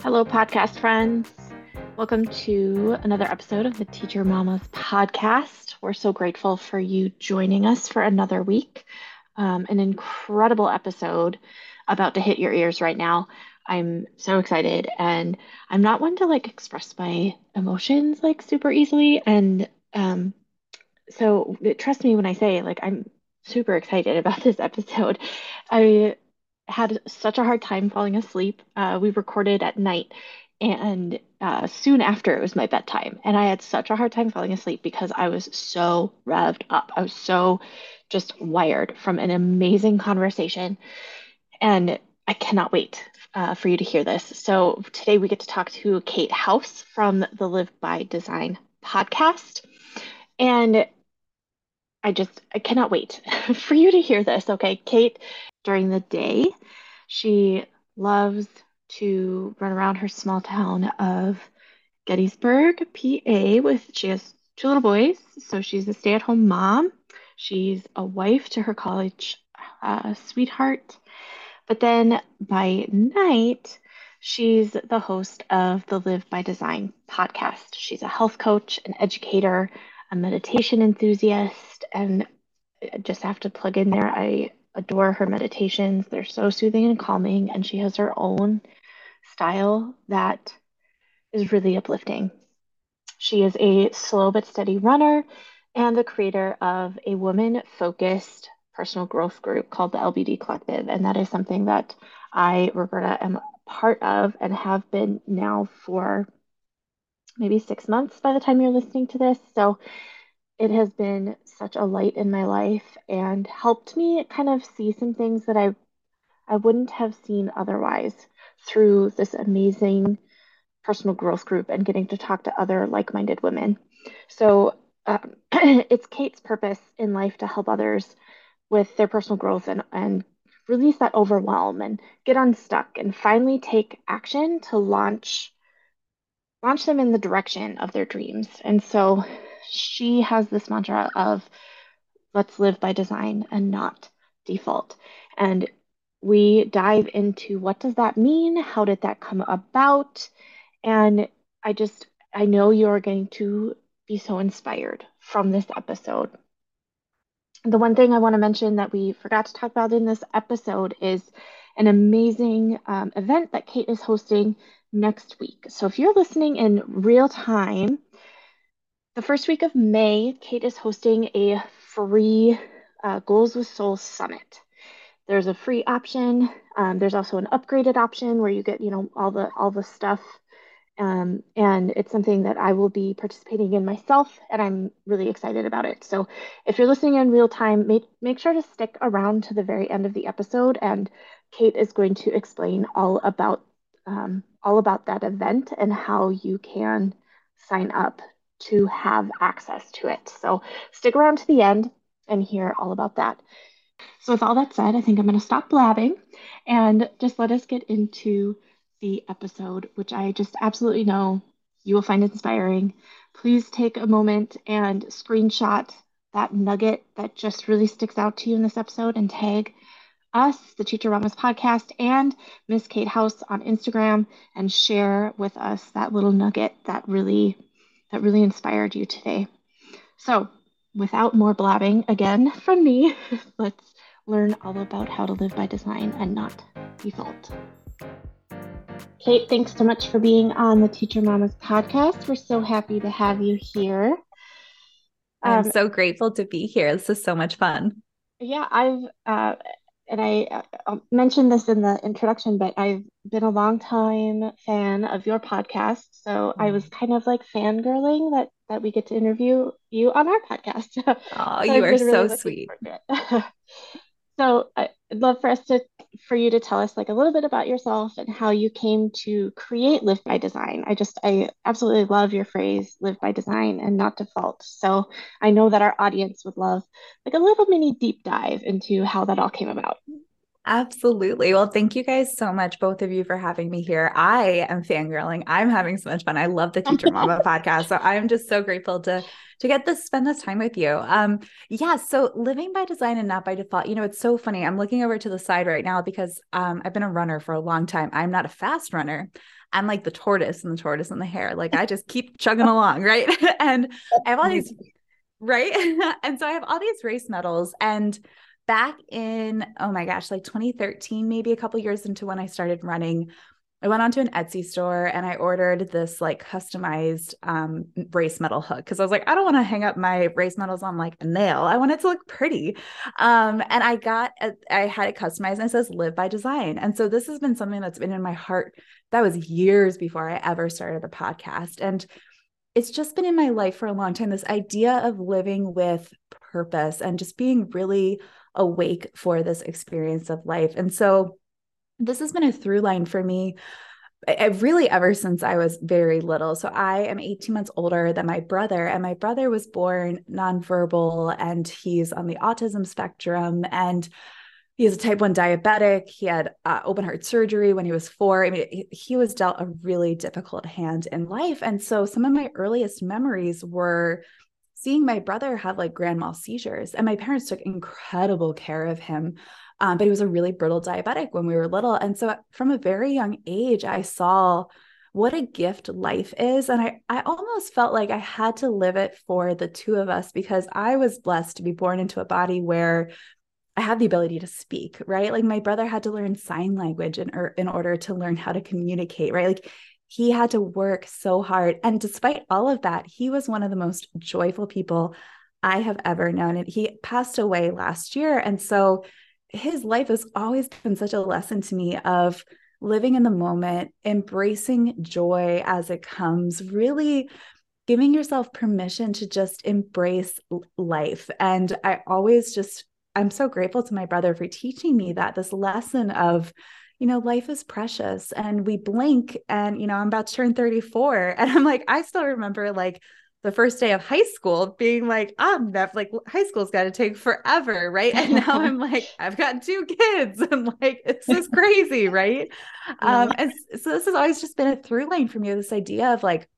Hello, podcast friends. Welcome to another episode of the Teacher Mamas podcast. We're so grateful for you joining us for another week. Um, an incredible episode about to hit your ears right now. I'm so excited, and I'm not one to like express my emotions like super easily. And um, so, trust me when I say like I'm super excited about this episode. I had such a hard time falling asleep. Uh, we recorded at night, and uh, soon after it was my bedtime. And I had such a hard time falling asleep because I was so revved up. I was so just wired from an amazing conversation. And I cannot wait uh, for you to hear this. So today we get to talk to Kate House from the Live by Design podcast. And I just I cannot wait for you to hear this. Okay, Kate during the day. She loves to run around her small town of Gettysburg, PA, with she has two little boys. So she's a stay at home mom. She's a wife to her college uh, sweetheart. But then by night, she's the host of the Live by Design podcast. She's a health coach, an educator, a meditation enthusiast, and just have to plug in there. I adore her meditations. They're so soothing and calming, and she has her own style that is really uplifting. She is a slow but steady runner and the creator of a woman focused personal growth group called the LBD Collective. And that is something that I, Roberta, am part of and have been now for maybe six months by the time you're listening to this. So it has been such a light in my life and helped me kind of see some things that I I wouldn't have seen otherwise through this amazing personal growth group and getting to talk to other like-minded women. So um, it's Kate's purpose in life to help others with their personal growth and, and release that overwhelm and get unstuck and finally take action to launch launch them in the direction of their dreams. And so she has this mantra of let's live by design and not default. And we dive into what does that mean? How did that come about? And I just I know you're going to be so inspired from this episode. The one thing I want to mention that we forgot to talk about in this episode is an amazing um, event that Kate is hosting next week. So if you're listening in real time, the first week of May, Kate is hosting a free uh, Goals with Soul Summit. There's a free option. Um, there's also an upgraded option where you get, you know, all the all the stuff. Um, and it's something that I will be participating in myself, and I'm really excited about it. So, if you're listening in real time, make make sure to stick around to the very end of the episode, and Kate is going to explain all about um, all about that event and how you can sign up to have access to it. So stick around to the end and hear all about that. So, with all that said, I think I'm going to stop blabbing and just let us get into the episode, which I just absolutely know you will find inspiring. Please take a moment and screenshot that nugget that just really sticks out to you in this episode and tag us, the Teacher Mamas podcast, and Miss Kate House on Instagram and share with us that little nugget that really that really inspired you today. So, without more blabbing again from me, let's learn all about how to live by design and not default. Kate, thanks so much for being on the Teacher Mamas podcast. We're so happy to have you here. I'm um, so grateful to be here. This is so much fun. Yeah, I've uh, and I uh, mentioned this in the introduction, but I've been a long time fan of your podcast. So I was mm-hmm. kind of like fangirling that that we get to interview you on our podcast. Oh, so you are really so sweet. so I'd love for us to for you to tell us like a little bit about yourself and how you came to create Live by Design. I just I absolutely love your phrase live by design and not default. So I know that our audience would love like a little mini deep dive into how that all came about. Absolutely. Well, thank you guys so much, both of you, for having me here. I am fangirling. I'm having so much fun. I love the Teacher Mama podcast. So I'm just so grateful to to get to spend this time with you. Um, yeah. So living by design and not by default. You know, it's so funny. I'm looking over to the side right now because um, I've been a runner for a long time. I'm not a fast runner. I'm like the tortoise and the tortoise and the hare. Like I just keep chugging along, right? and I have all these, right? and so I have all these race medals and back in oh my gosh like 2013 maybe a couple years into when i started running i went onto an etsy store and i ordered this like customized um, race medal hook because i was like i don't want to hang up my race medals on like a nail. I want it to look pretty. Um, and i got a, i had it customized and it says live by design. And so this has been something that's been in my heart. That was years before i ever started the podcast. And it's just been in my life for a long time this idea of living with purpose and just being really awake for this experience of life. And so this has been a through line for me I, really ever since I was very little. So I am 18 months older than my brother, and my brother was born nonverbal and he's on the autism spectrum. And he's a type 1 diabetic. He had uh, open heart surgery when he was four. I mean, he, he was dealt a really difficult hand in life. And so some of my earliest memories were seeing my brother have like grand mal seizures and my parents took incredible care of him um, but he was a really brittle diabetic when we were little and so from a very young age i saw what a gift life is and i i almost felt like i had to live it for the two of us because i was blessed to be born into a body where I have the ability to speak, right? Like my brother had to learn sign language in, er, in order to learn how to communicate, right? Like he had to work so hard. And despite all of that, he was one of the most joyful people I have ever known. And he passed away last year. And so his life has always been such a lesson to me of living in the moment, embracing joy as it comes, really giving yourself permission to just embrace life. And I always just, I'm so grateful to my brother for teaching me that this lesson of you know, life is precious and we blink and, you know, I'm about to turn 34. And I'm like, I still remember like the first day of high school being like, I'm never like high school's got to take forever. Right. And now I'm like, I've got two kids and like, it's just crazy. Right. Um, and so this has always just been a through line for me, this idea of like,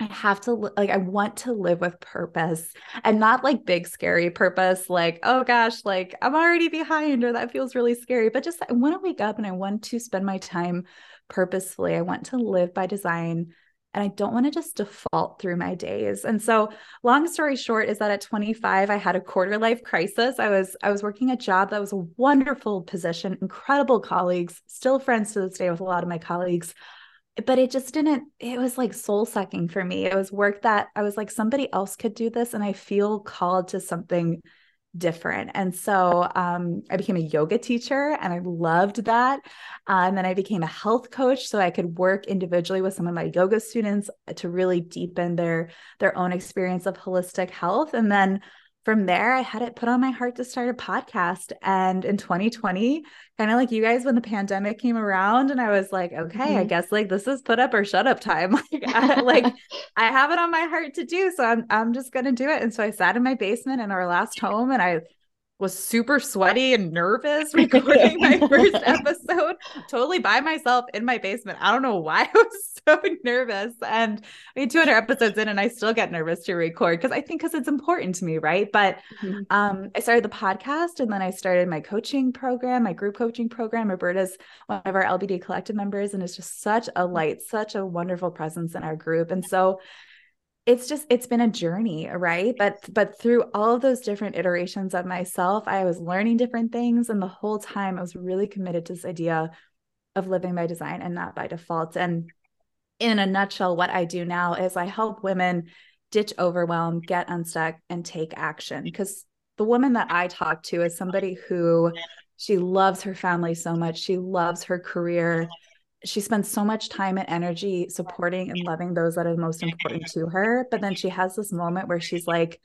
I have to like I want to live with purpose and not like big scary purpose like oh gosh like I'm already behind or that feels really scary but just I want to wake up and I want to spend my time purposefully I want to live by design and I don't want to just default through my days. And so long story short is that at 25 I had a quarter life crisis. I was I was working a job that was a wonderful position, incredible colleagues, still friends to this day with a lot of my colleagues but it just didn't it was like soul sucking for me. It was work that i was like somebody else could do this and i feel called to something different. And so um, i became a yoga teacher and i loved that. Uh, and then i became a health coach so i could work individually with some of my yoga students to really deepen their their own experience of holistic health. And then from there, I had it put on my heart to start a podcast. And in 2020, kind of like you guys, when the pandemic came around, and I was like, okay, mm-hmm. I guess like this is put up or shut up time. like, I, like I have it on my heart to do, so I'm I'm just gonna do it. And so I sat in my basement in our last home, and I was super sweaty and nervous recording my first episode totally by myself in my basement. I don't know why I was so nervous. And I mean, 200 episodes in, and I still get nervous to record because I think because it's important to me, right? But mm-hmm. um, I started the podcast and then I started my coaching program, my group coaching program. Roberta's one of our LBD collective members, and it's just such a light, such a wonderful presence in our group. And so it's just it's been a journey right? But but through all of those different iterations of myself i was learning different things and the whole time i was really committed to this idea of living by design and not by default. And in a nutshell what i do now is i help women ditch overwhelm get unstuck and take action. Because the woman that i talk to is somebody who she loves her family so much. She loves her career she spends so much time and energy supporting and loving those that are most important to her. But then she has this moment where she's like,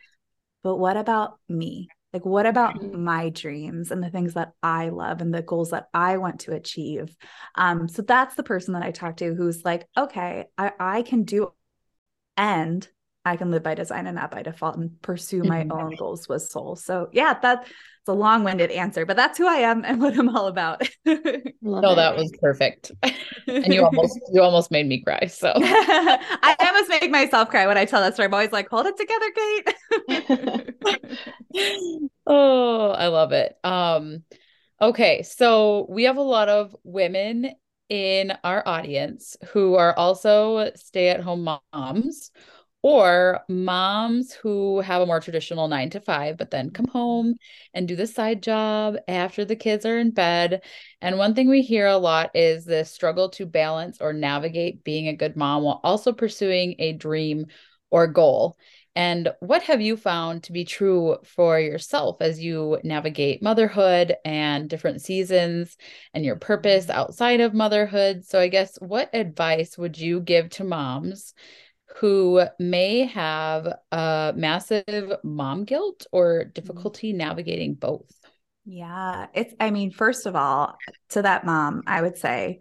but what about me? Like, what about mm-hmm. my dreams and the things that I love and the goals that I want to achieve? Um, so that's the person that I talk to who's like, okay, I, I can do and I can live by design and not by default and pursue my mm-hmm. own goals with soul. So yeah, that's a long-winded answer, but that's who I am and what I'm all about. no, that was perfect. and you almost you almost made me cry. So I almost make myself cry when I tell that story. I'm always like, hold it together, Kate. oh, I love it. Um, okay, so we have a lot of women in our audience who are also stay-at-home moms or moms who have a more traditional nine to five, but then come home and do the side job after the kids are in bed. And one thing we hear a lot is the struggle to balance or navigate being a good mom while also pursuing a dream or goal. And what have you found to be true for yourself as you navigate motherhood and different seasons and your purpose outside of motherhood? So, I guess, what advice would you give to moms who may have a massive mom guilt or mm-hmm. difficulty navigating both? Yeah, it's, I mean, first of all, to that mom, I would say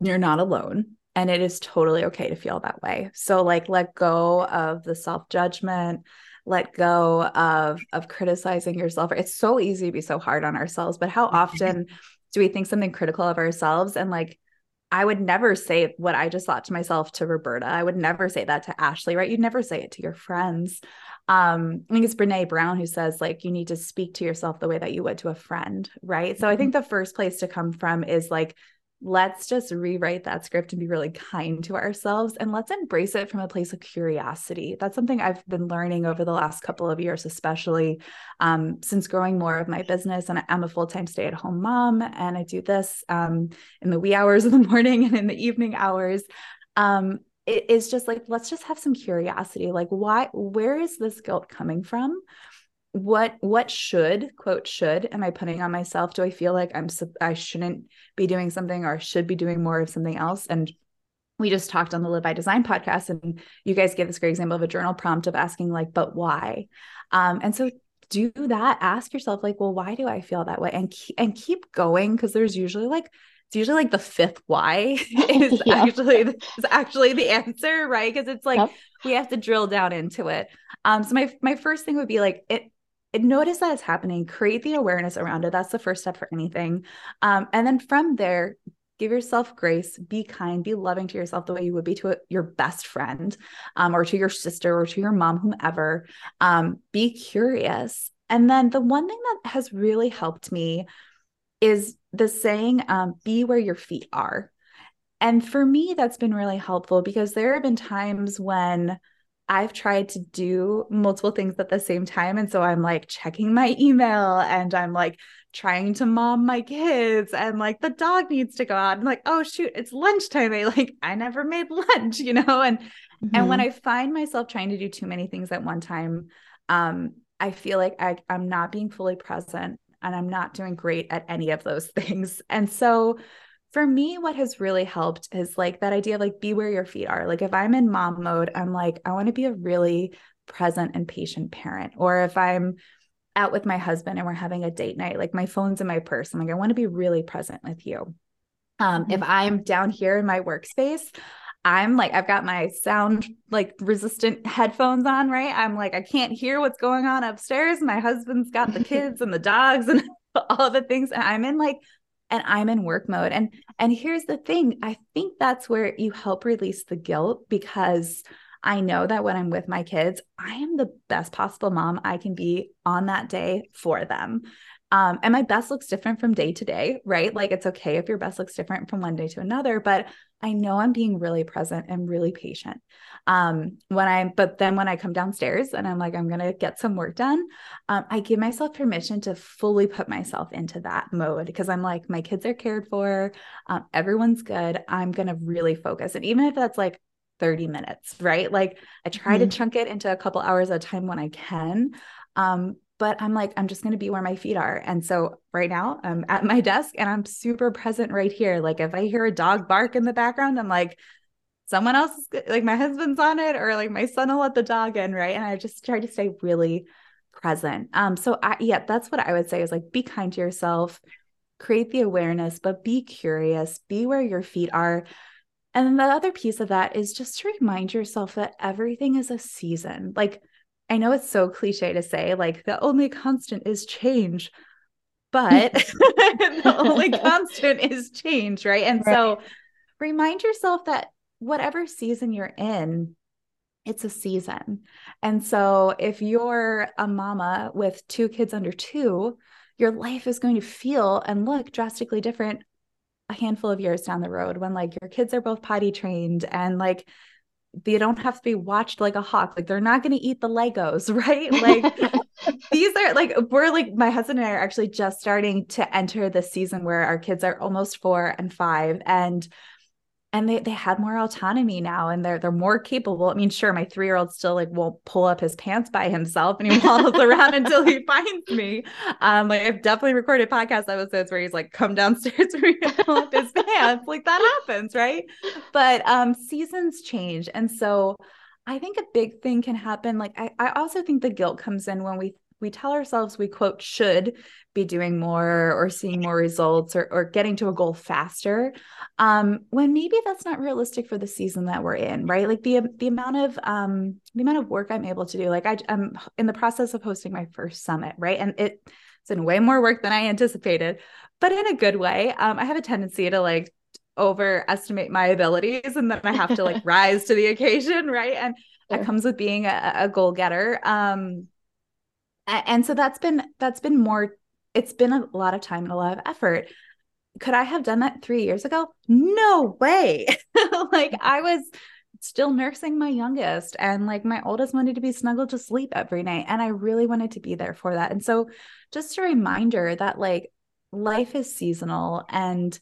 you're not alone and it is totally okay to feel that way. So, like, let go of the self judgment, let go of of criticizing yourself. It's so easy to be so hard on ourselves, but how mm-hmm. often do we think something critical of ourselves and like I would never say what I just thought to myself to Roberta. I would never say that to Ashley, right? You'd never say it to your friends. Um, I think it's Brene Brown who says, like, you need to speak to yourself the way that you would to a friend, right? So I think mm-hmm. the first place to come from is like let's just rewrite that script and be really kind to ourselves and let's embrace it from a place of curiosity. That's something i've been learning over the last couple of years especially um, since growing more of my business and i'm a full-time stay-at-home mom and i do this um, in the wee hours of the morning and in the evening hours. Um, it is just like let's just have some curiosity like why where is this guilt coming from what what should quote should am i putting on myself? Do i feel like i'm i shouldn't be doing something or should be doing more of something else? And we just talked on the live by design podcast and you guys gave this great example of a journal prompt of asking like but why? Um, and so do that. Ask yourself like well why do i feel that way? And keep, and keep going because there's usually like it's usually like the fifth why is yeah. actually is actually the answer right? Because it's like yep. we have to drill down into it. Um so my my first thing would be like it notice that it's happening create the awareness around it that's the first step for anything um, and then from there give yourself grace be kind be loving to yourself the way you would be to a, your best friend um, or to your sister or to your mom whomever um, be curious. And then the one thing that has really helped me is the saying um, be where your feet are. And for me that's been really helpful because there have been times when I've tried to do multiple things at the same time. And so I'm like checking my email and I'm like trying to mom my kids and like the dog needs to go out. and like, oh shoot, it's lunchtime. I like, I never made lunch, you know? And mm-hmm. and when mm-hmm. I find myself trying to do too many things at one time, um, I feel like I, I'm not being fully present and I'm not doing great at any of those things. And so for me, what has really helped is like that idea of like be where your feet are. Like if I'm in mom mode, I'm like, I want to be a really present and patient parent. Or if I'm out with my husband and we're having a date night, like my phone's in my purse, I'm like, I want to be really present with you. Um, mm-hmm. if I'm down here in my workspace, I'm like, I've got my sound like resistant headphones on, right? I'm like, I can't hear what's going on upstairs. My husband's got the kids and the dogs and all the things. And I'm in like and I'm in work mode. And and here's the thing, I think that's where you help release the guilt because I know that when I'm with my kids, I am the best possible mom I can be on that day for them. Um, and my best looks different from day to day, right? Like it's okay if your best looks different from one day to another, but I know I'm being really present and really patient. Um, when I, but then when I come downstairs and I'm like, I'm going to get some work done, um, I give myself permission to fully put myself into that mode because I'm like, my kids are cared for, um, everyone's good. I'm going to really focus. And even if that's like 30 minutes, right? Like I try mm-hmm. to chunk it into a couple hours at a time when I can. Um, but I'm like, I'm just going to be where my feet are. And so right now I'm at my desk and I'm super present right here. Like if I hear a dog bark in the background, I'm like, someone else is like my husband's on it or like my son will let the dog in. Right. And I just try to stay really present. Um, so I, yeah, that's what I would say is like, be kind to yourself, create the awareness, but be curious, be where your feet are And then the other piece of that is just to remind yourself that everything is a season. Like, I know it's so cliche to say, like, the only constant is change, but the only constant is change, right? And right. so remind yourself that whatever season you're in, it's a season. And so if you're a mama with two kids under two, your life is going to feel and look drastically different a handful of years down the road when like your kids are both potty trained and like they don't have to be watched like a hawk like they're not going to eat the legos right? Like these are like we're like my husband and i are actually just starting to enter the season where our kids are almost four and five and and they they have more autonomy now and they're they're more capable. I mean, sure, my three year old still like won't pull up his pants by himself and he waddles around until he finds me. Um, like I've definitely recorded podcast episodes where he's like, come downstairs me to pull up his pants. Like that happens, right? But um seasons change. And so I think a big thing can happen. Like I, I also think the guilt comes in when we we tell ourselves we quote should be doing more or seeing more results or, or getting to a goal faster um, when maybe that's not realistic for the season that we're in right? Like the the amount of um, the amount of work i'm able to do like I, i'm in the process of hosting my first summit right? And it, it's in way more work than i anticipated but in a good way. Um, i have a tendency to like overestimate my abilities and then i have to like rise to the occasion right? And sure. that comes with being a, a goal getter. Um and so that's been that's been more it's been a lot of time and a lot of effort. Could i have done that three years ago? No way. Like mm-hmm. i was still nursing my youngest and like my oldest wanted to be snuggled to sleep every night and i really wanted to be there for that. And so just a reminder that like life is seasonal and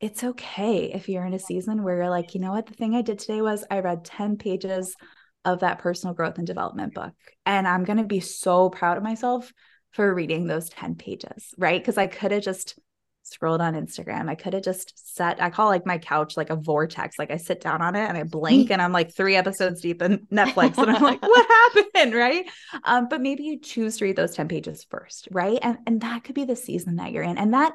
it's okay if you're in a season where you're like you know what? The thing i did today was i read 10 pages of that personal growth and development book. And I'm going to be so proud of myself for reading those 10 pages, right? Because I could have just scrolled on Instagram. I could have just sat, I call like my couch like a vortex. Like I sit down on it and I blink and I'm like three episodes deep in Netflix and I'm like, what happened? Right. Um, but maybe you choose to read those 10 pages first, right? And and that could be the season that you're in. And that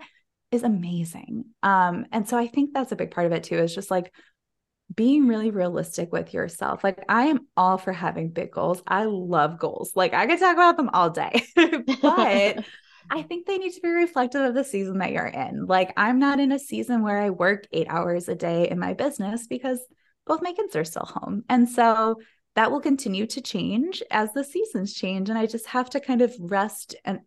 is amazing. Um, and so I think that's a big part of it too, is just like being really realistic with yourself. Like I am all for having big goals. I love goals. Like I could talk about them all day. but I think they need to be reflective of the season that you're in. Like I'm not in a season where I work 8 hours a day in my business because both my kids are still home. And so that will continue to change as the seasons change and I just have to kind of rest and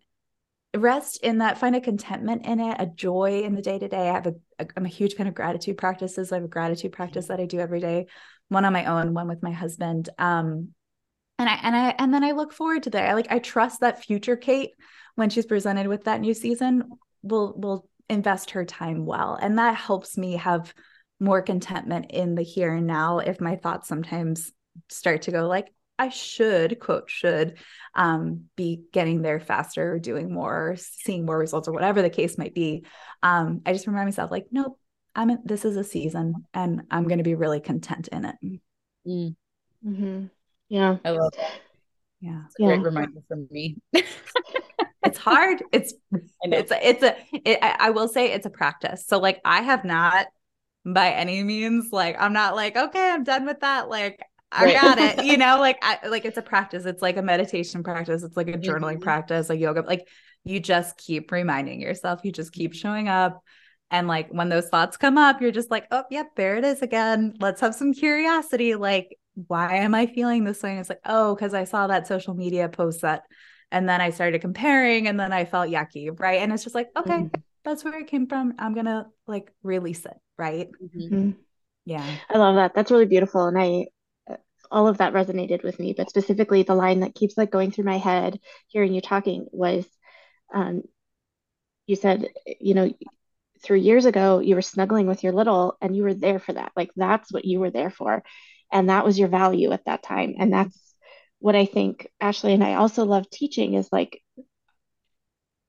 rest in that find a contentment in it a joy in the day to day i have a i'm a huge fan of gratitude practices. I have a gratitude practice that i do every day one on my own one with my husband. Um and i and i and then i look forward to that. I like i trust that future kate when she's presented with that new season will will invest her time well. And that helps me have more contentment in the here and now if my thoughts sometimes start to go like I should quote should um, be getting there faster, or doing more, seeing more results, or whatever the case might be. Um, I just remind myself like, nope, I'm in, this is a season, and I'm going to be really content in it. Mm. Mm-hmm. Yeah, I love. It. Yeah, it's a yeah. great reminder for me. it's hard. It's it's a, it's a. It, I, I will say it's a practice. So like I have not by any means like I'm not like okay I'm done with that like I right. got it. You know, like I like it's a practice. It's like a meditation practice. It's like a journaling mm-hmm. practice, like yoga. Like you just keep reminding yourself. You just keep showing up. And like when those thoughts come up, you're just like, oh, yep, there it is again. Let's have some curiosity. Like, why am I feeling this way? And it's like, oh, because I saw that social media post that. And then I started comparing and then I felt yucky. Right. And it's just like, okay, mm-hmm. that's where it came from. I'm going to like release it. Right. Mm-hmm. Yeah. I love that. That's really beautiful. And I, all of that resonated with me, but specifically the line that keeps like going through my head hearing you talking was um, you said, you know, three years ago you were snuggling with your little and you were there for that. Like that's what you were there for. And that was your value at that time. And that's what I think Ashley and I also love teaching is like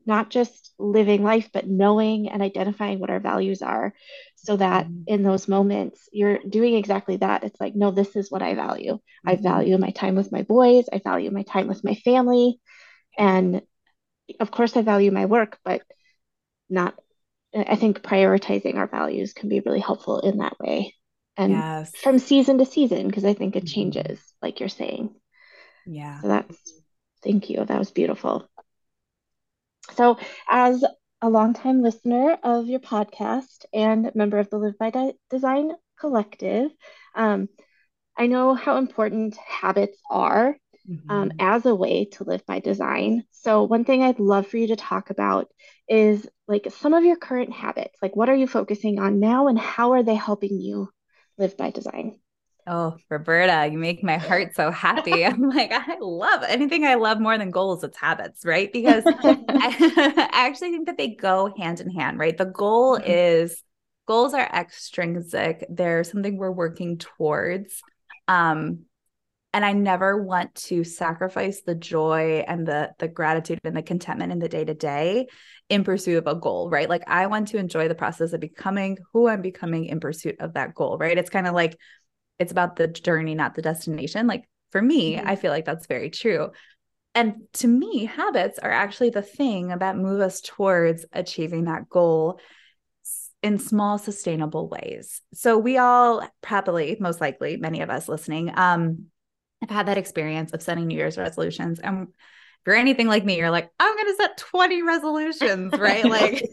not just living life, but knowing and identifying what our values are so that mm-hmm. in those moments you're doing exactly that. It's like, no, this is what I value. Mm-hmm. I value my time with my boys, I value my time with my family. And of course, I value my work, but not, I think prioritizing our values can be really helpful in that way. and yes. from season to season because I think it Mhm. changes, like you're saying. Yeah. So that's thank you. That was beautiful. So, as a longtime listener of your podcast and member of the Live by Di- Design Collective, um, I know how important habits are um, Mhm. as a way to live by design. So, one thing I'd love for you to talk about is like some of your current habits. Like, what are you focusing on now, and how are they helping you live by design? Oh, Roberta, you make my heart so happy. I'm like, I love anything I love more than goals, it's habits, right? Because I, I actually think that they go hand in hand, right? The goal Mhm. is goals are extrinsic, they're something we're working towards. Um, and I never want to sacrifice the joy and the the gratitude and the contentment in the day to day in pursuit of a goal, right? Like I want to enjoy the process of becoming who I'm becoming in pursuit of that goal, right? It's kind of like it's about the journey, not the destination. Like for me, Mhm. I feel like that's very true. And to me, habits are actually the thing that move us towards achieving that goal in small, sustainable ways. So we all probably, most likely, many of us listening, um, have had that experience of setting New Year's resolutions. And if you're anything like me, you're like, I'm going to set 20 resolutions, right? Like,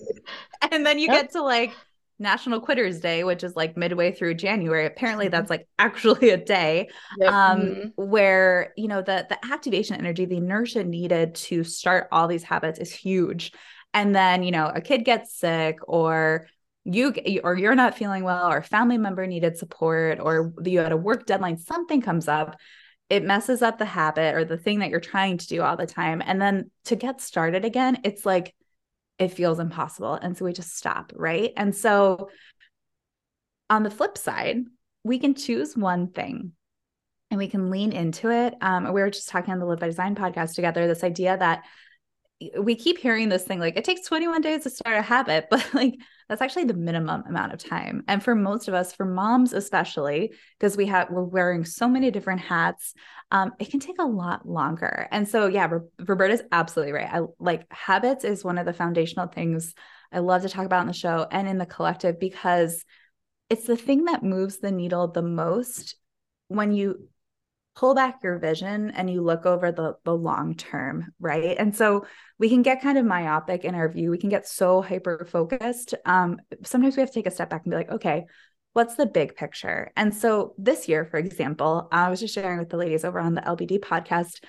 and then you Yep. get to like National Quitters Day, which is like midway through January. Apparently, Mhm. that's like actually a day um Mhm. where you know the the activation energy the inertia needed to start all these habits is huge and then you know a kid gets sick or you or you're not feeling well or a family member needed support or you had a work deadline something comes up it messes up the habit or the thing that you're trying to do all the time and then to get started again it's like it feels impossible and so we just stop right and so on the flip side we can choose one thing and we can lean into it. Um, we were just talking on the Live by Design podcast together, this idea that we keep hearing this thing like it takes 21 days to start a habit, but like that's actually the minimum amount of time. And for most of us, for moms especially, because we have we're wearing so many different hats, um, it can take a lot longer. And so yeah, Ro- Roberta's absolutely right. I like habits is one of the foundational things I love to talk about in the show and in the collective because it's the thing that moves the needle the most when you pull back your vision and you look over the the long term right? And so we can get kind of myopic in our view. We can get so hyper focused um sometimes we have to take a step back and be like okay what's the big picture? And so this year for example i was just sharing with the ladies over on the lbd podcast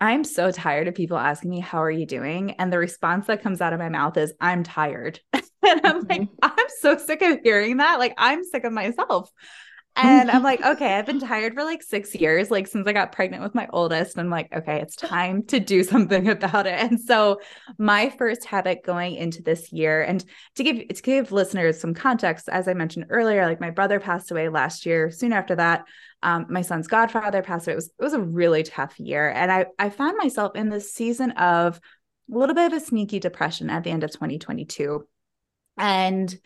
i'm so tired of people asking me how are you doing and the response that comes out of my mouth is i'm tired. And i'm like Mhm. i'm so sick of hearing that. Like i'm sick of myself and I'm like, okay, I've been tired for like six years, like since I got pregnant with my oldest. And I'm like, okay, it's time to do something about it. And so my first habit going into this year, and to give to give listeners some context, as I mentioned earlier, like my brother passed away last year. Soon after that, um, my son's godfather passed away. It was it was a really tough year. And I I found myself in this season of a little bit of a sneaky depression at the end of 2022. And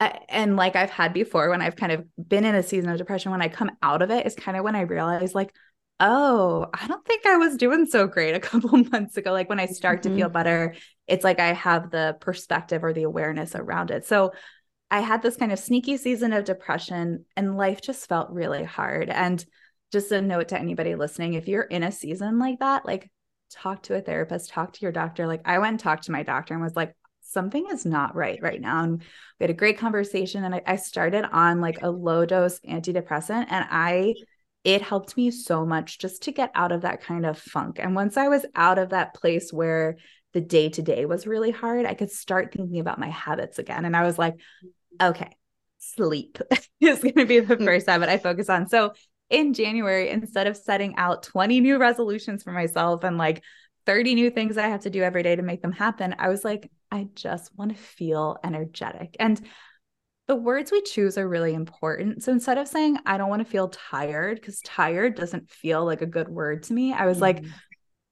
and like I've had before when I've kind of been in a season of depression, when I come out of it is kind of when I realize like, oh, I don't think I was doing so great a couple months ago. Like when I start to Mhm. feel better, it's like I have the perspective or the awareness around it. So I had this kind of sneaky season of depression and life just felt really hard. And just a note to anybody listening, if you're in a season like that, like talk to a therapist, talk to your doctor. Like I went and talked to my doctor and was like, something is not right right now. And we had a great conversation. And I, I started on like a low dose antidepressant and I it helped me so much just to get out of that kind of funk. And once I was out of that place where the day to day was really hard, I could start thinking about my habits again. And I was like, okay, sleep is going to be the first habit I focus on. So in January, instead of setting out 20 new resolutions for myself and like 30 new things I have to do every day to make them happen, I was like, I just want to feel energetic. And the words we choose are really important. So instead of saying, I don't want to feel tired, because tired doesn't feel like a good word to me, I was like, Mhm.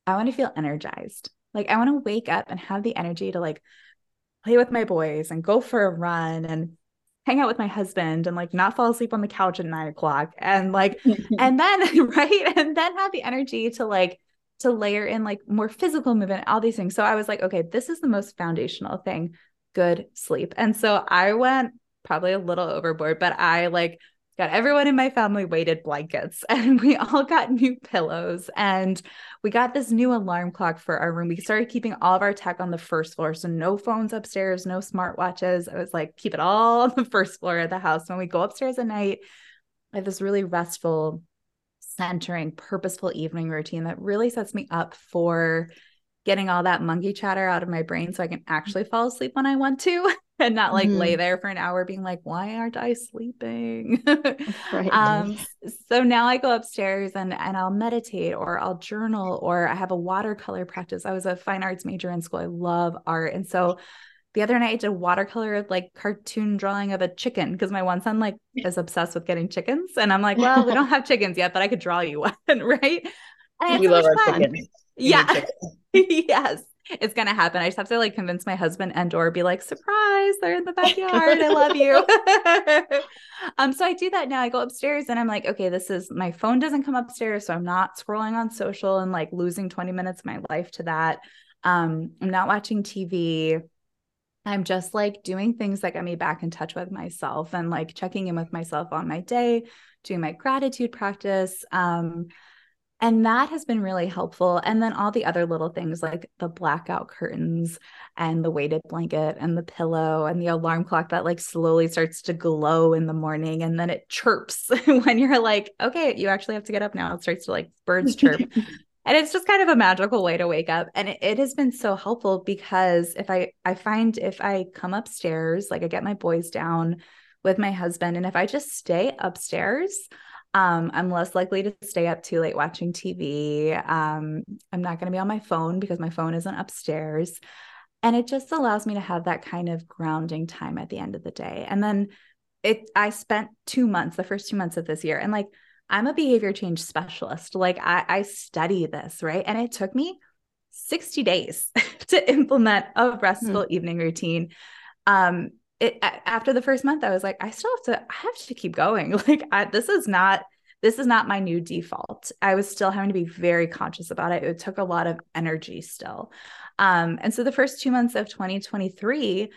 I want to feel energized. Like, I want to wake up and have the energy to like play with my boys and go for a run and hang out with my husband and like not fall asleep on the couch at nine o'clock. And like, and then, right. And then have the energy to like, to layer in like more physical movement, all these things. So I was like, okay, this is the most foundational thing good sleep. And so I went probably a little overboard, but I like got everyone in my family weighted blankets and we all got new pillows and we got this new alarm clock for our room. We started keeping all of our tech on the first floor. So no phones upstairs, no smartwatches. I was like, keep it all on the first floor of the house. When we go upstairs at night, I have this really restful, centering, purposeful evening routine that really sets me up for getting all that monkey chatter out of my brain so I can actually fall asleep when I want to. and not like mm-hmm. lay there for an hour being like, why aren't I sleeping? right. Um, so now I go upstairs and and I'll meditate or I'll journal or I have a watercolor practice. I was a fine arts major in school. I love art. And so the other night I did a watercolor like cartoon drawing of a chicken because my one son like is obsessed with getting chickens. And I'm like, well, we don't have chickens yet, but I could draw you one, right? And we love our fun. chickens. Yeah. yes it's gonna happen. I just have to like convince my husband and or be like, surprise, they're in the backyard. I love you. um, so I do that now. I go upstairs and I'm like, okay, this is my phone doesn't come upstairs, so I'm not scrolling on social and like losing 20 minutes of my life to that. Um, I'm not watching TV. I'm just like doing things that get me back in touch with myself and like checking in with myself on my day, doing my gratitude practice. Um, and that has been really helpful. And then all the other little things like the blackout curtains and the weighted blanket and the pillow and the alarm clock that like slowly starts to glow in the morning and then it chirps when you're like, okay, you actually have to get up now. It starts to like birds chirp. and it's just kind of a magical way to wake up and it, it, has been so helpful because if i i find if i come upstairs like i get my boys down with my husband and if i just stay upstairs um, I'm less likely to stay up too late watching TV. Um, I'm not going to be on my phone because my phone isn't upstairs. And it just allows me to have that kind of grounding time at the end of the day. And then it, I spent two months, the first two months of this year, and like I'm a behavior change specialist. Like I, I study this, right? And it took me 60 days to implement a restful mm-hmm. evening routine. Um, it after the first month, I was like, I still have to, I have to keep going. Like, I, this is not, this is not my new default. I was still having to be very conscious about it. It took a lot of energy still. Um, and so the first two months of 2023,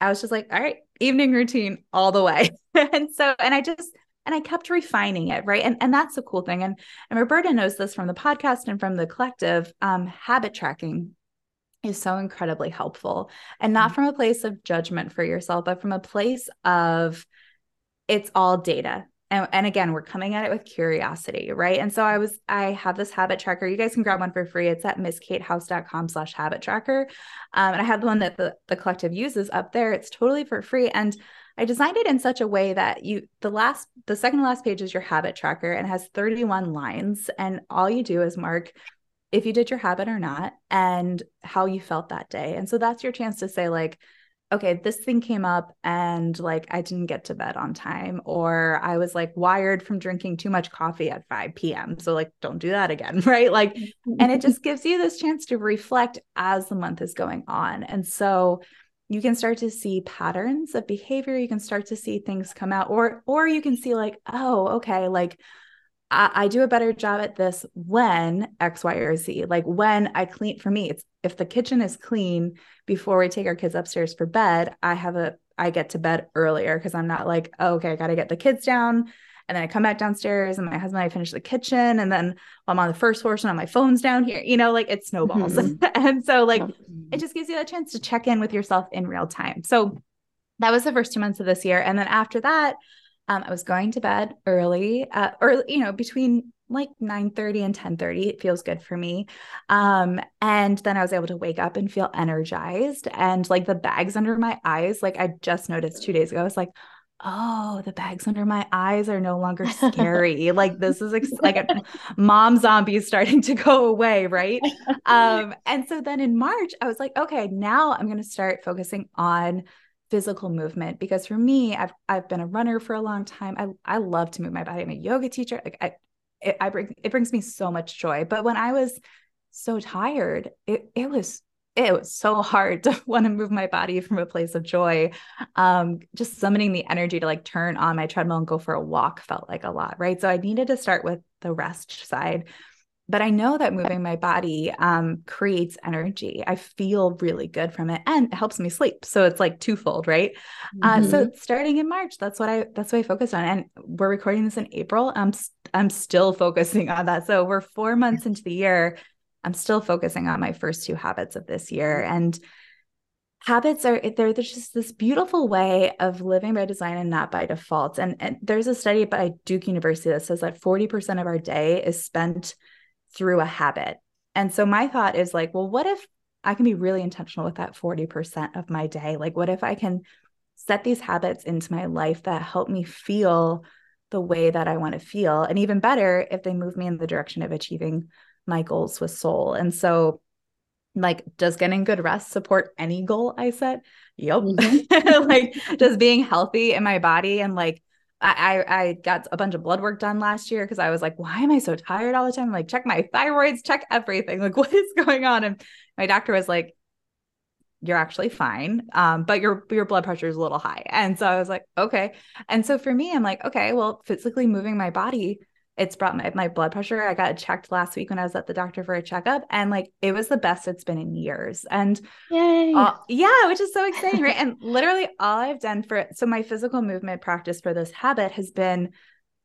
I was just like, all right, evening routine all the way. and so, and I just, and I kept refining it, right? And and that's the cool thing. And and Roberta knows this from the podcast and from the collective. Um, habit tracking is so incredibly helpful and not mm-hmm. from a place of judgment for yourself but from a place of it's all data and, and again we're coming at it with curiosity right and so i was i have this habit tracker you guys can grab one for free it's at mskatehouse.com slash habit tracker um, and i have the one that the, the collective uses up there it's totally for free and i designed it in such a way that you the last the second last page is your habit tracker and has 31 lines and all you do is mark if you did your habit or not and how you felt that day. And so that's your chance to say, like, okay, this thing came up and like I didn't get to bed on time, or I was like wired from drinking too much coffee at 5 p.m. So, like, don't do that again. Right. Like, and it just gives you this chance to reflect as the month is going on. And so, you can start to see patterns of behavior you can start to see things come out or or you can see like oh okay like I, I do a better job at this when X, Y, or Z. Like when I clean for me, it's if the kitchen is clean before we take our kids upstairs for bed, I have a I get to bed earlier because I'm not like, oh, okay, I gotta get the kids down. And then I come back downstairs and my husband and I finish the kitchen. And then I'm on the first floor, and now my phone's down here, you know, like it snowballs. Mm-hmm. and so like it just gives you a chance to check in with yourself in real time. So that was the first two months of this year. And then after that, um, I was going to bed early, uh, or you know, between like 9 30 and 10 30. It feels good for me. Um, and then I was able to wake up and feel energized. And like the bags under my eyes, like I just noticed two days ago, I was like, oh, the bags under my eyes are no longer scary. like this is ex- like a mom zombie starting to go away, right? Um, and so then in March, I was like, okay, now I'm going to start focusing on physical movement because for me I've I've been a runner for a long time. I I love to move my body. I'm a yoga teacher. Like I it, I bring it brings me so much joy. But when I was so tired, it it was it was so hard to want to move my body from a place of joy. Um, just summoning the energy to like turn on my treadmill and go for a walk felt like a lot, right? So I needed to start with the rest side. but I know that moving my body um, creates energy. I feel really good from it, and it helps me sleep. So it's like twofold, right? Mm-hmm. Uh, so mm-hmm. starting in March, that's what I that's what I focused on. And we're recording this in April. I'm I'm still focusing on that. So we're four months into the year. I'm still focusing on my first two habits of this year, mm-hmm. and habits are they're, they're just this beautiful way of living by design and not by default. And, and there's a study by Duke University that says that 40% of our day is spent through a habit. And so my thought is like, well, what if I can be really intentional with that 40% of my day? Like, what if I can set these habits into my life that help me feel the way that I want to feel? And even better, if they move me in the direction of achieving my goals with soul. And so, like, does getting good rest support any goal I set? Yep. Mm-hmm. like, does being healthy in my body and like I, I got a bunch of blood work done last year because I was like, why am I so tired all the time? I'm like, check my thyroids, check everything. Like, what is going on? And my doctor was like, you're actually fine. Um, but your your blood pressure is a little high. And so I was like, okay. And so for me, I'm like, okay, well, physically moving my body it's brought my, my blood pressure. I got checked last week when I was at the doctor for a checkup, and like it was the best it's been in years. And uh, yeah, which is so exciting, right? and literally all I've done for so my physical movement practice for this habit has been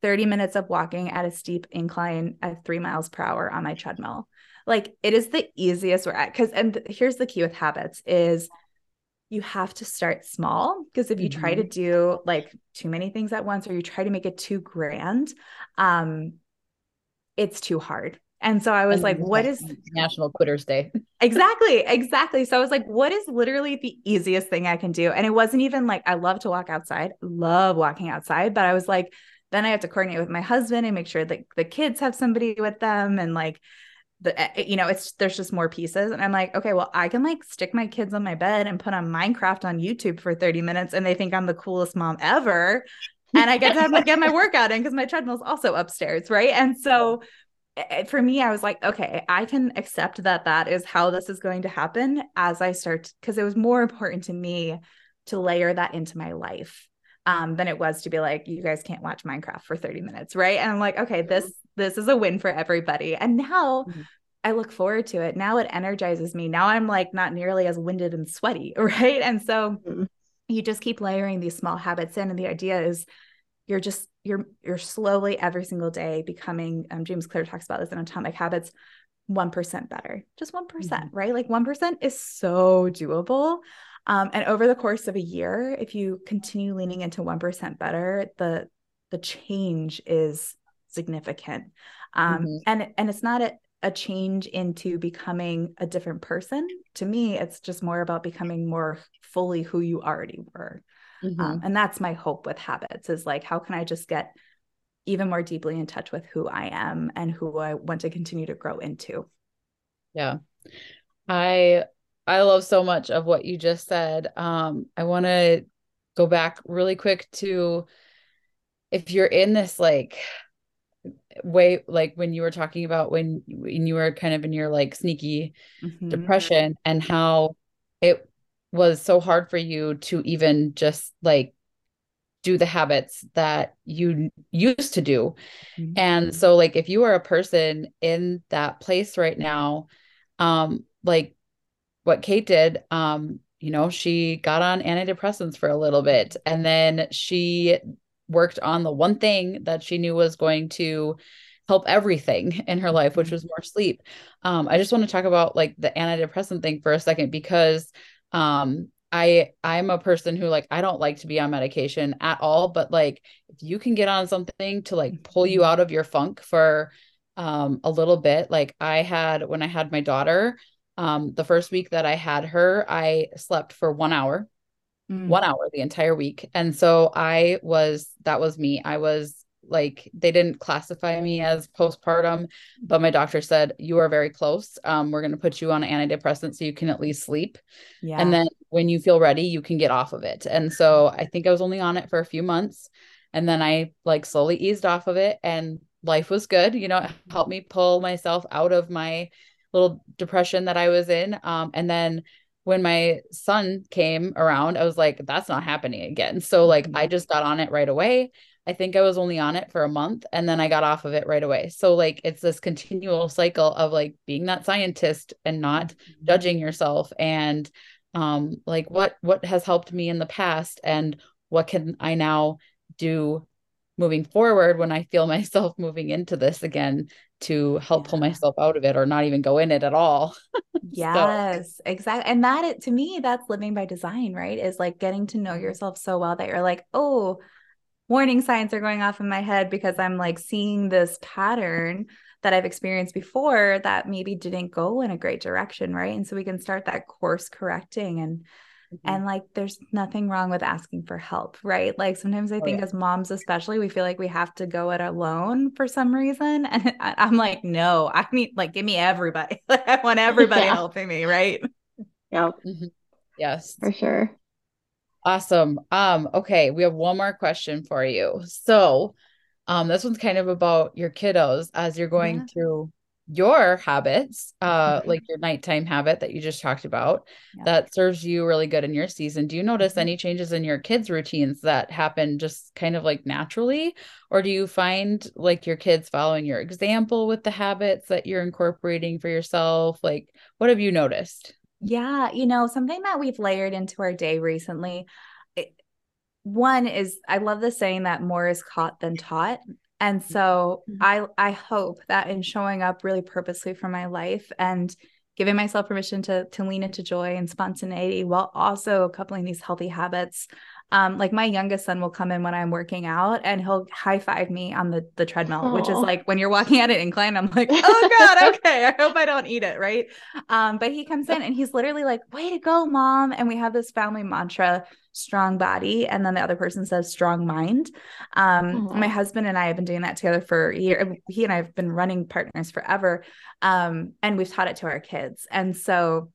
30 minutes of walking at a steep incline at three miles per hour on my treadmill. Like it is the easiest work because and here's the key with habits is you have to start small because if you mm-hmm. try to mm-hmm. do like too many things at once or you try to make it too grand um it's too hard and so i was and like what is national quitters day exactly exactly so i was like what is literally the easiest thing i can do and it wasn't even like i love to walk outside love walking outside but i was like then i have to coordinate with my husband and make sure that the kids have somebody with them and like the eh, eh, you know it's there's just more pieces. And i'm like okay well i can like stick my kids on my bed and put on minecraft on youtube for 30 minutes and they think i'm the coolest mom ever. And i get to have, like, get my workout in because my treadmill's also upstairs right? And so eh, for me i was like okay i can accept that that is how this is going to happen as i start because it was more important to me to layer that into my life um, than it was to be like, you guys can't watch Minecraft for 30 minutes, right? And I'm like, okay, this this is a win for everybody. And now mm-hmm. I look forward to it. Now it energizes me. Now I'm like not nearly as winded and sweaty, right? And so mm-hmm. you just keep layering these small habits in and the idea is you're just you're you're slowly every single day becoming um, James Clear talks about this in Atomic Habits 1% better. Just one mm-hmm. right? Like 1% is so doable. Um, and over the course of a year, if you continue leaning into 1% better, the the change is significant. Um, mm-hmm. and and it's not a, a change into becoming a different person. To me, it's just more about becoming more fully who you already were. Um, mm-hmm. Um, and that's my hope with habits is like, how can I just get even more deeply in touch with who I am and who I want to continue to grow into? Yeah. I I love so much of what you just said. Um, I want to go back really quick to if you're in this like way like when you were talking about when when you were kind of in your like sneaky mm-hmm. depression and how it was so hard for you to even just like do the habits that you used to do. Mm-hmm. And so like if you are a person in that place right now um like what Kate did, um, you know, she got on antidepressants for a little bit and then she worked on the one thing that she knew was going to help everything in her life, which mm-hmm. was more sleep. Um, I just want to talk about like the antidepressant thing for a second because um I I'm a person who like I don't like to be on medication at all, but like if you can get on something to like pull you mm-hmm. out of your funk for um a little bit, like I had when I had my daughter, um, the first week that I had her, I slept for one hour, mm. one hour the entire week. And so I was, that was me. I was like, they didn't classify me as postpartum, but my doctor said, You are very close. Um, we're going to put you on antidepressant so you can at least sleep. Yeah. And then when you feel ready, you can get off of it. And so I think I was only on it for a few months. And then I like slowly eased off of it and life was good. You know, it helped me pull myself out of my little depression that I was in. Um, and then when my son came around, I was like, that's not happening again. So like I Mm-hmm. just got on it right away. I think I was only on it for a month and then I got off of it right away. So like it's this continual cycle of like being that scientist and not Mm-hmm. judging yourself and um like what what has helped me in the past and what can I now do moving forward when I feel myself moving into this again to help pull myself out of it or not even go in it at all. Yes, exactly. And that it, to me, that's living by design, right? Is like getting to know Mhm. yourself so well that you're like, oh, warning signs are going off in my head because I'm like seeing this pattern that I've experienced before that maybe didn't go in a great direction, right? And so we can start that course correcting and and like there's nothing wrong with asking for help, right? Like sometimes I Oh, think yeah. as moms especially we feel like we have to go it alone for some reason and I, I'm like no, I need like give me everybody. Like I want everybody Yeah. helping me, right? Yep, Mhm. Yes. for sure. Awesome. Um, okay, we have one more question for you. So, um, this one's kind of about your kiddos as you're going Yeah. through your habits, uh, like your nighttime habit that you just talked about, Yeah. that serves you really good in your season. Do you notice Mhm. any changes in your kids' routines that happen just kind of like naturally? Or do you find like your kids following your example with the habits that you're incorporating for yourself? Like, what have you noticed? Yeah, you know, something that we've layered into our day recently. It, one is I love the saying that more is caught than taught. And so Mhm. I I hope that in showing up really purposely for my life and giving myself permission to to lean into joy and spontaneity while also coupling these healthy habits. Um, like my youngest son will come in when I'm working out and he'll high five me on the the treadmill, which is like when you're walking at an incline, I'm like, oh God, okay. I hope I don't eat it, right? Um, but he comes in and he's literally like, way to go, mom. And we have this family mantra, strong body. And then the other person says strong mind. Um, Aw. my husband and I have been doing that together for a year. He and I have been running partners forever. Um, and we've taught it to our kids. And so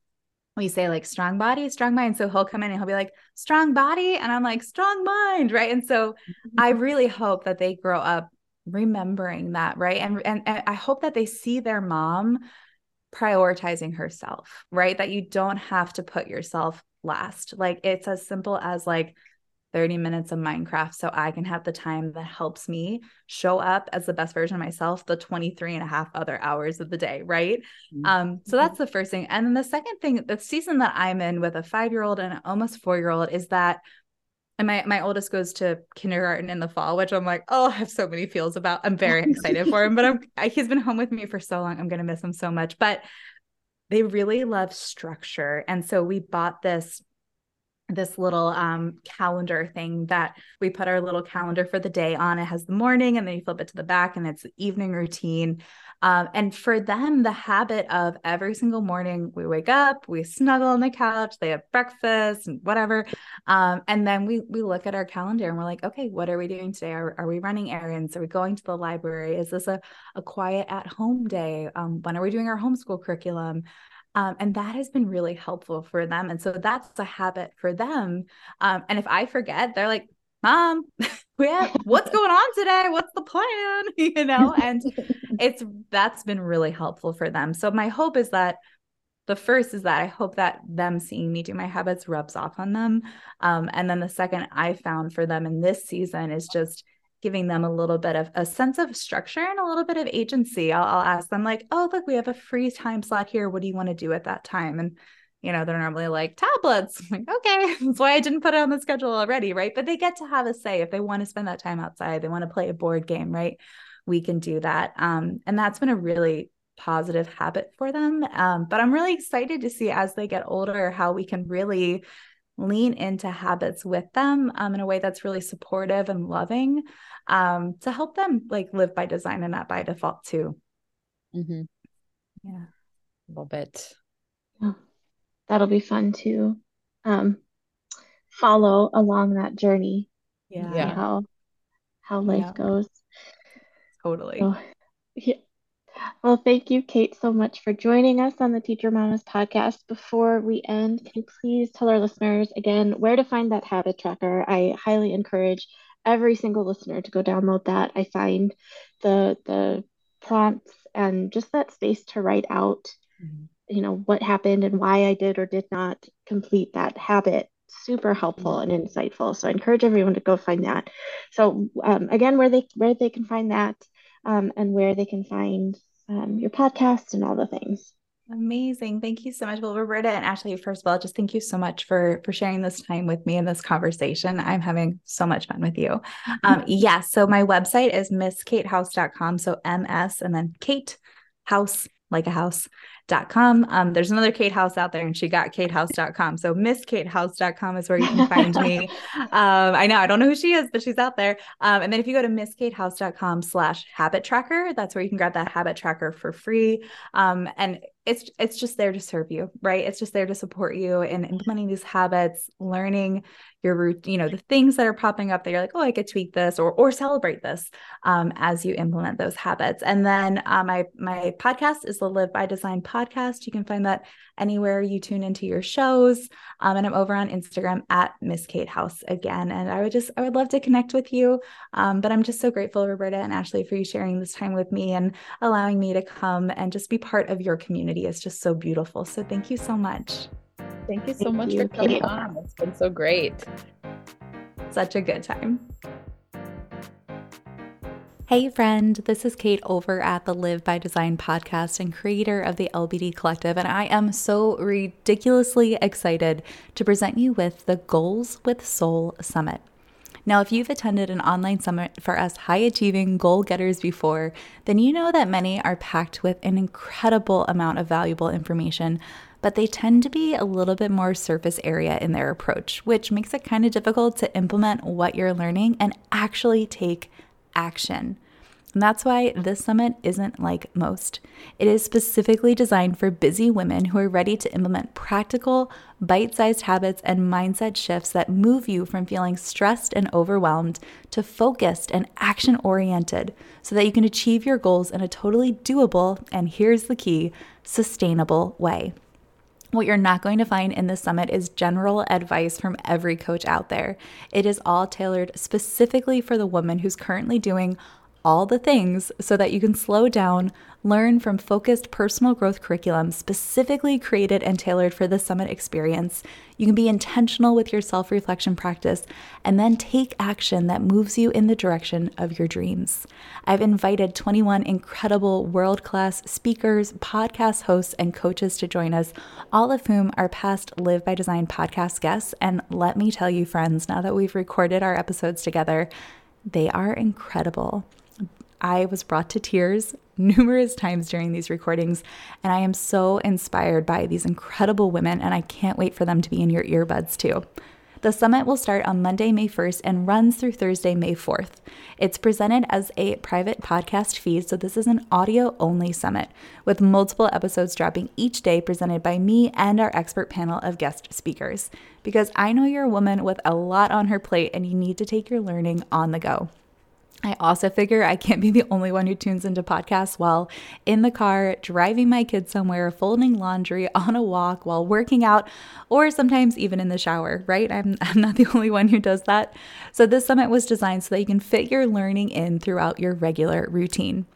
we say like strong body, strong mind. So he'll come in and he'll be like, strong body. And I'm like, strong mind. Right. And so I really hope that they grow up remembering that. Right. And, and, and I hope that they see their mom prioritizing herself, right? That you don't have to put yourself last. Like it's as simple as like 30 minutes of Minecraft so I can have the time that helps me show up as the best version of myself the 23 and a half other hours of the day, right? Mhm. Um, so that's the first thing. And then the second thing, the season that I'm in with a five year old and an almost four year old is that and my my oldest goes to kindergarten in the fall, which I'm like, oh, I have so many feels about. I'm very excited for him, but I'm he's been home with me for so long. I'm gonna miss him so much. But they really love structure, and so we bought this this little um calendar thing that we put our little calendar for the day on. It has the morning, and then you flip it to the back, and it's the evening routine. Um, and for them, the habit of every single morning we wake up, we snuggle on the couch, they have breakfast and whatever. Um, and then we we look at our calendar and we're like, okay, what are we doing today? Are, are we running errands? Are we going to the library? Is this a, a quiet at home day? Um, when are we doing our homeschool curriculum? Um, and that has been really helpful for them. And so that's a habit for them. Um, and if I forget, they're like, Mom, have, what's going on today? What's the plan? You know, and it's that's been really helpful for them. So my hope is that the first is that I hope that them seeing me do my habits rubs off on them. Um, and then the second I found for them in this season is just giving them a little bit of a sense of structure and a little bit of agency. I'll, I'll ask them like, "Oh, look, we have a free time slot here. What do you want to do at that time?" And you know, they're normally like tablets. I'm like, okay, that's why I didn't put it on the schedule already, right? But they get to have a say if they want to spend that time outside. They want to play a board game, right? We can do that, um, and that's been a really positive habit for them. Um, but I'm really excited to see as they get older how we can really lean into habits with them um, in a way that's really supportive and loving um, to help them like live by design and not by default too. hmm Yeah. Love it. Yeah. That'll be fun to um, follow along that journey. Yeah. Yeah. how how life Yeah. goes. Totally. So, yeah. Well, thank you, Kate, so much for joining us on the Teacher Mamas podcast. Before we end, can you please tell our listeners again where to find that habit tracker? I highly encourage every single listener to go download that. I find the the prompts and just that space to write out you know, what happened and why I did or did not complete that habit. Super helpful and insightful. So I encourage everyone to go find that. So um, again, where they where they can find that um, and where they can find um, your podcast and all the things. Amazing. Thank you so much. Well, Roberta and Ashley, first of all, just thank you so much for for sharing this time with me in this conversation. I'm having so much fun with you. Um, yes. Yeah, so my website is mskatehouse.com. So MS and then Kate House, like katehouse.com. Um, there's another Kate House out there and she got katehouse.com. So mskatehouse.com is where you can find me. Um, I know, I don't know who she is, but she's out there. Um, and then if you go to mskatehouse.com slash habit tracker, that's where you can grab that habit tracker for free. Um, and it's it's just there to serve you right it's just there to support you in implementing these habits learning your you know the things that are popping up that you're like oh i could tweak this or or celebrate this um, as you implement those habits and then uh, my my podcast is the live by design podcast you can find that anywhere you tune into your shows. Um, and I'm over on Instagram at Miss Kate House again. And I would just, I would love to connect with you. Um, but I'm just so grateful, Roberta and Ashley, for you sharing this time with me and allowing me to come and just be part of your community. It's just so beautiful. So thank you so much. Thank you so thank much you. for coming on. It's been so great. Such a good time. Hey, friend, this is Kate over at the Live by Design podcast and creator of the LBD Collective, and I am so ridiculously excited to present you with the Goals with Soul Summit. Now, if you've attended an online summit for us high achieving goal getters before, then you know that many are packed with an incredible amount of valuable information, but they tend to be a little bit more surface area in their approach, which makes it kind of difficult to implement what you're learning and actually take action. And that's why this summit isn't like most. It is specifically designed for busy women who are ready to implement practical, bite sized habits and mindset shifts that move you from feeling stressed and overwhelmed to focused and action oriented so that you can achieve your goals in a totally doable, and here's the key, sustainable way. What you're not going to find in this summit is general advice from every coach out there. It is all tailored specifically for the woman who's currently doing all the things so that you can slow down, learn from focused personal growth curriculum specifically created and tailored for the summit experience. You can be intentional with your self reflection practice and then take action that moves you in the direction of your dreams. I've invited 21 incredible world class speakers, podcast hosts, and coaches to join us, all of whom are past Live by Design podcast guests. And let me tell you, friends, now that we've recorded our episodes together, they are incredible. I was brought to tears numerous times during these recordings, and I am so inspired by these incredible women, and I can't wait for them to be in your earbuds too. The summit will start on Monday, May 1st and runs through Thursday, May 4th. It's presented as a private podcast feed, so this is an audio only summit with multiple episodes dropping each day presented by me and our expert panel of guest speakers. Because I know you're a woman with a lot on her plate and you need to take your learning on the go. I also figure I can't be the only one who tunes into podcasts while in the car, driving my kids somewhere, folding laundry, on a walk, while working out, or sometimes even in the shower, right? I'm, I'm not the only one who does that. So, this summit was designed so that you can fit your learning in throughout your regular routine.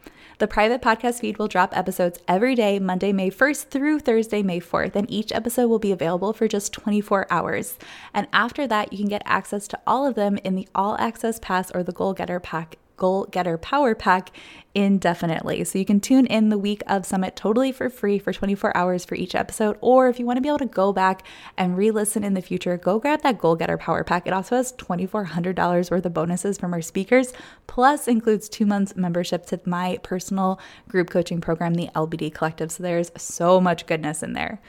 The private podcast feed will drop episodes every day, Monday, May 1st through Thursday, May 4th, and each episode will be available for just 24 hours. And after that, you can get access to all of them in the All Access Pass or the Goal Getter Pack Goal Getter Power Pack indefinitely. So you can tune in the week of Summit totally for free for 24 hours for each episode. Or if you want to be able to go back and re listen in the future, go grab that Goal Getter Power Pack. It also has $2,400 worth of bonuses from our speakers, plus includes two months membership to my personal group coaching program, the LBD Collective. So there's so much goodness in there.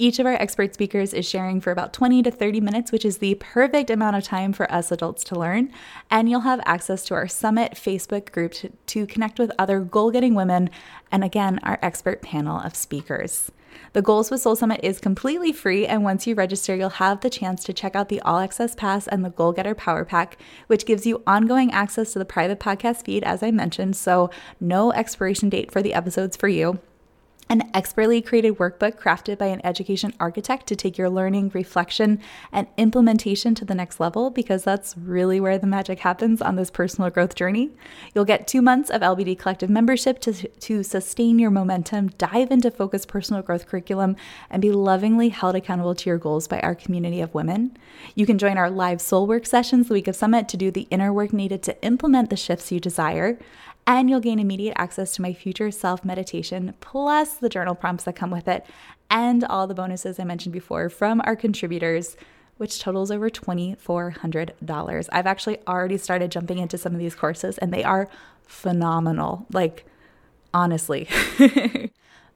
Each of our expert speakers is sharing for about 20 to 30 minutes, which is the perfect amount of time for us adults to learn. And you'll have access to our Summit Facebook group to, to connect with other goal getting women and again, our expert panel of speakers. The Goals with Soul Summit is completely free, and once you register, you'll have the chance to check out the All Access Pass and the Goal Getter Power Pack, which gives you ongoing access to the private podcast feed, as I mentioned, so no expiration date for the episodes for you. An expertly created workbook crafted by an education architect to take your learning, reflection, and implementation to the next level because that's really where the magic happens on this personal growth journey. You'll get two months of LBD Collective membership to, to sustain your momentum, dive into focused personal growth curriculum, and be lovingly held accountable to your goals by our community of women. You can join our live soul work sessions the week of Summit to do the inner work needed to implement the shifts you desire and you'll gain immediate access to my future self meditation, plus the journal prompts that come with it, and all the bonuses I mentioned before from our contributors, which totals over $2,400. I've actually already started jumping into some of these courses, and they are phenomenal. Like, honestly.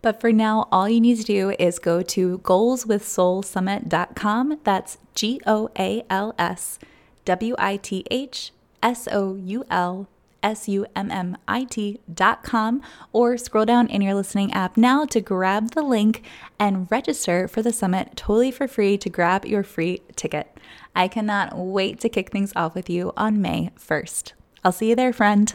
But for now, all you need to do is go to goalswithsoulsummit.com. That's G O A L S W I T H S O U L S-U-M-M-I-T dot com or scroll down in your listening app now to grab the link and register for the summit totally for free to grab your free ticket. I cannot wait to kick things off with you on May 1st. I'll see you there, friend.